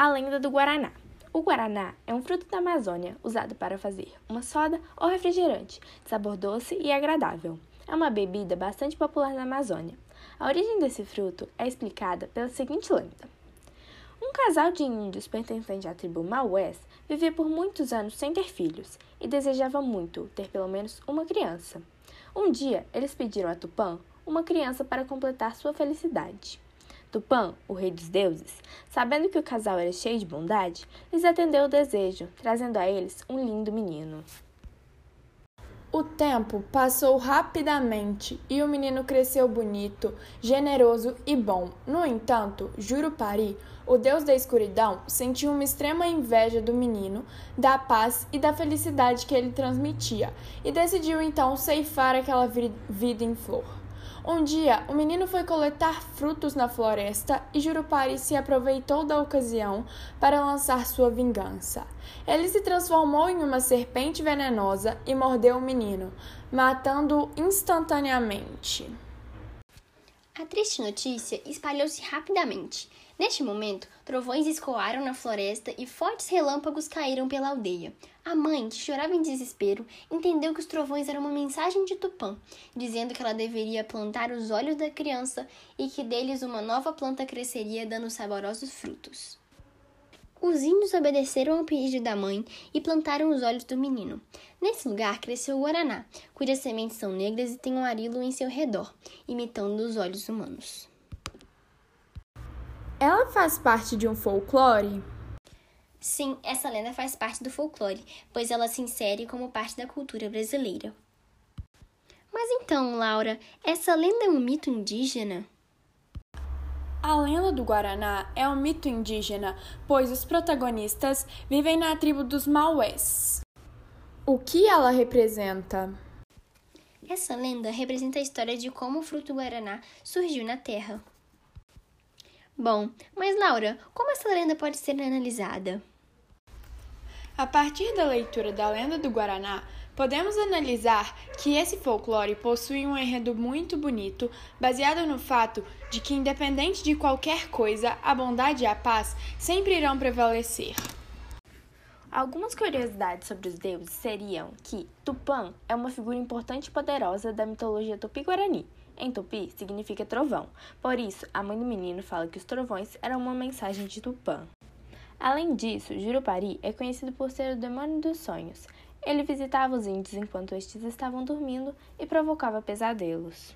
A lenda do Guaraná. O guaraná é um fruto da Amazônia usado para fazer uma soda ou refrigerante, de sabor doce e agradável. É uma bebida bastante popular na Amazônia. A origem desse fruto é explicada pela seguinte lenda. Um casal de índios pertencente à tribo Maués vivia por muitos anos sem ter filhos e desejava muito ter pelo menos uma criança. Um dia, eles pediram a Tupã uma criança para completar sua felicidade. Tupã, o rei dos deuses, sabendo que o casal era cheio de bondade, lhes atendeu o desejo, trazendo a eles um lindo menino. O tempo passou rapidamente e o menino cresceu bonito, generoso e bom. No entanto, Jurupari, o deus da escuridão, sentiu uma extrema inveja do menino, da paz e da felicidade que ele transmitia, e decidiu então ceifar aquela vida em flor. Um dia, o menino foi coletar frutos na floresta e Jurupari se aproveitou da ocasião para lançar sua vingança. Ele se transformou em uma serpente venenosa e mordeu o menino, matando-o instantaneamente. A triste notícia espalhou-se rapidamente. Neste momento, trovões escoaram na floresta e fortes relâmpagos caíram pela aldeia. A mãe, que chorava em desespero, entendeu que os trovões eram uma mensagem de Tupã, dizendo que ela deveria plantar os olhos da criança e que deles uma nova planta cresceria dando saborosos frutos. Os índios obedeceram ao pedido da mãe e plantaram os olhos do menino. Nesse lugar cresceu o guaraná, cujas sementes são negras e têm um arilo em seu redor, imitando os olhos humanos. Ela faz parte de um folclore? Sim, essa lenda faz parte do folclore, pois ela se insere como parte da cultura brasileira. Mas então, Laura, essa lenda é um mito indígena? A lenda do Guaraná é um mito indígena, pois os protagonistas vivem na tribo dos Maués. O que ela representa? Essa lenda representa a história de como o fruto guaraná surgiu na Terra. Bom, mas Laura, como essa lenda pode ser analisada? A partir da leitura da lenda do Guaraná, podemos analisar que esse folclore possui um enredo muito bonito, baseado no fato de que, independente de qualquer coisa, a bondade e a paz sempre irão prevalecer. Algumas curiosidades sobre os deuses seriam que Tupã é uma figura importante e poderosa da mitologia tupi-guarani em tupi significa trovão. Por isso, a mãe do menino fala que os trovões eram uma mensagem de Tupã. Além disso, Jurupari é conhecido por ser o demônio dos sonhos. Ele visitava os índios enquanto estes estavam dormindo e provocava pesadelos.